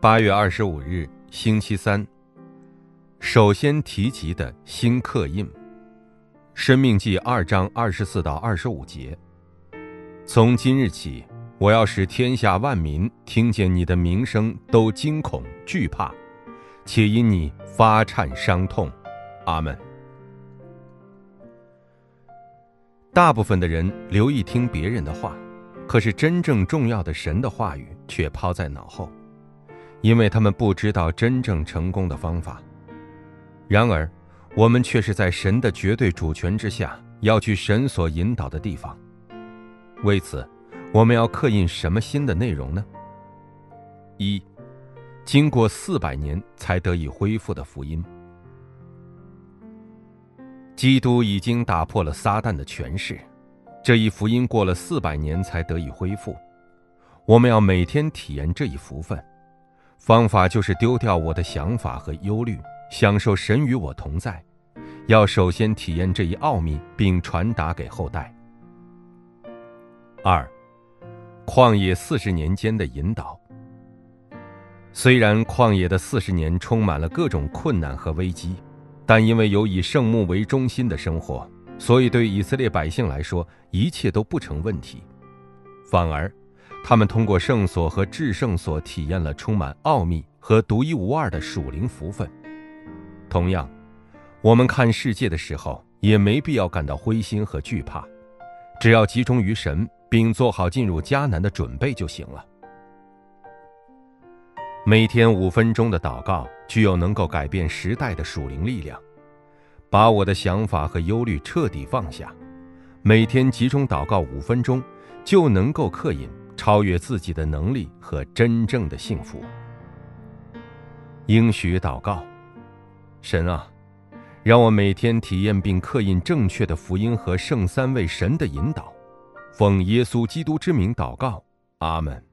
八月二十五日，星期三。首先提及的新刻印，《生命记》二章二十四到二十五节。从今日起，我要使天下万民听见你的名声都惊恐惧怕，且因你发颤伤痛。阿门。大部分的人留意听别人的话，可是真正重要的神的话语却抛在脑后。因为他们不知道真正成功的方法。然而，我们却是在神的绝对主权之下，要去神所引导的地方。为此，我们要刻印什么新的内容呢？一，经过四百年才得以恢复的福音。基督已经打破了撒旦的权势，这一福音过了四百年才得以恢复。我们要每天体验这一福分。方法就是丢掉我的想法和忧虑，享受神与我同在。要首先体验这一奥秘，并传达给后代。二，旷野四十年间的引导。虽然旷野的四十年充满了各种困难和危机，但因为有以圣木为中心的生活，所以对以色列百姓来说，一切都不成问题，反而。他们通过圣所和至圣所体验了充满奥秘和独一无二的属灵福分。同样，我们看世界的时候也没必要感到灰心和惧怕，只要集中于神，并做好进入迦南的准备就行了。每天五分钟的祷告具有能够改变时代的属灵力量。把我的想法和忧虑彻底放下，每天集中祷告五分钟，就能够刻印。超越自己的能力和真正的幸福。应许祷告，神啊，让我每天体验并刻印正确的福音和圣三位神的引导。奉耶稣基督之名祷告，阿门。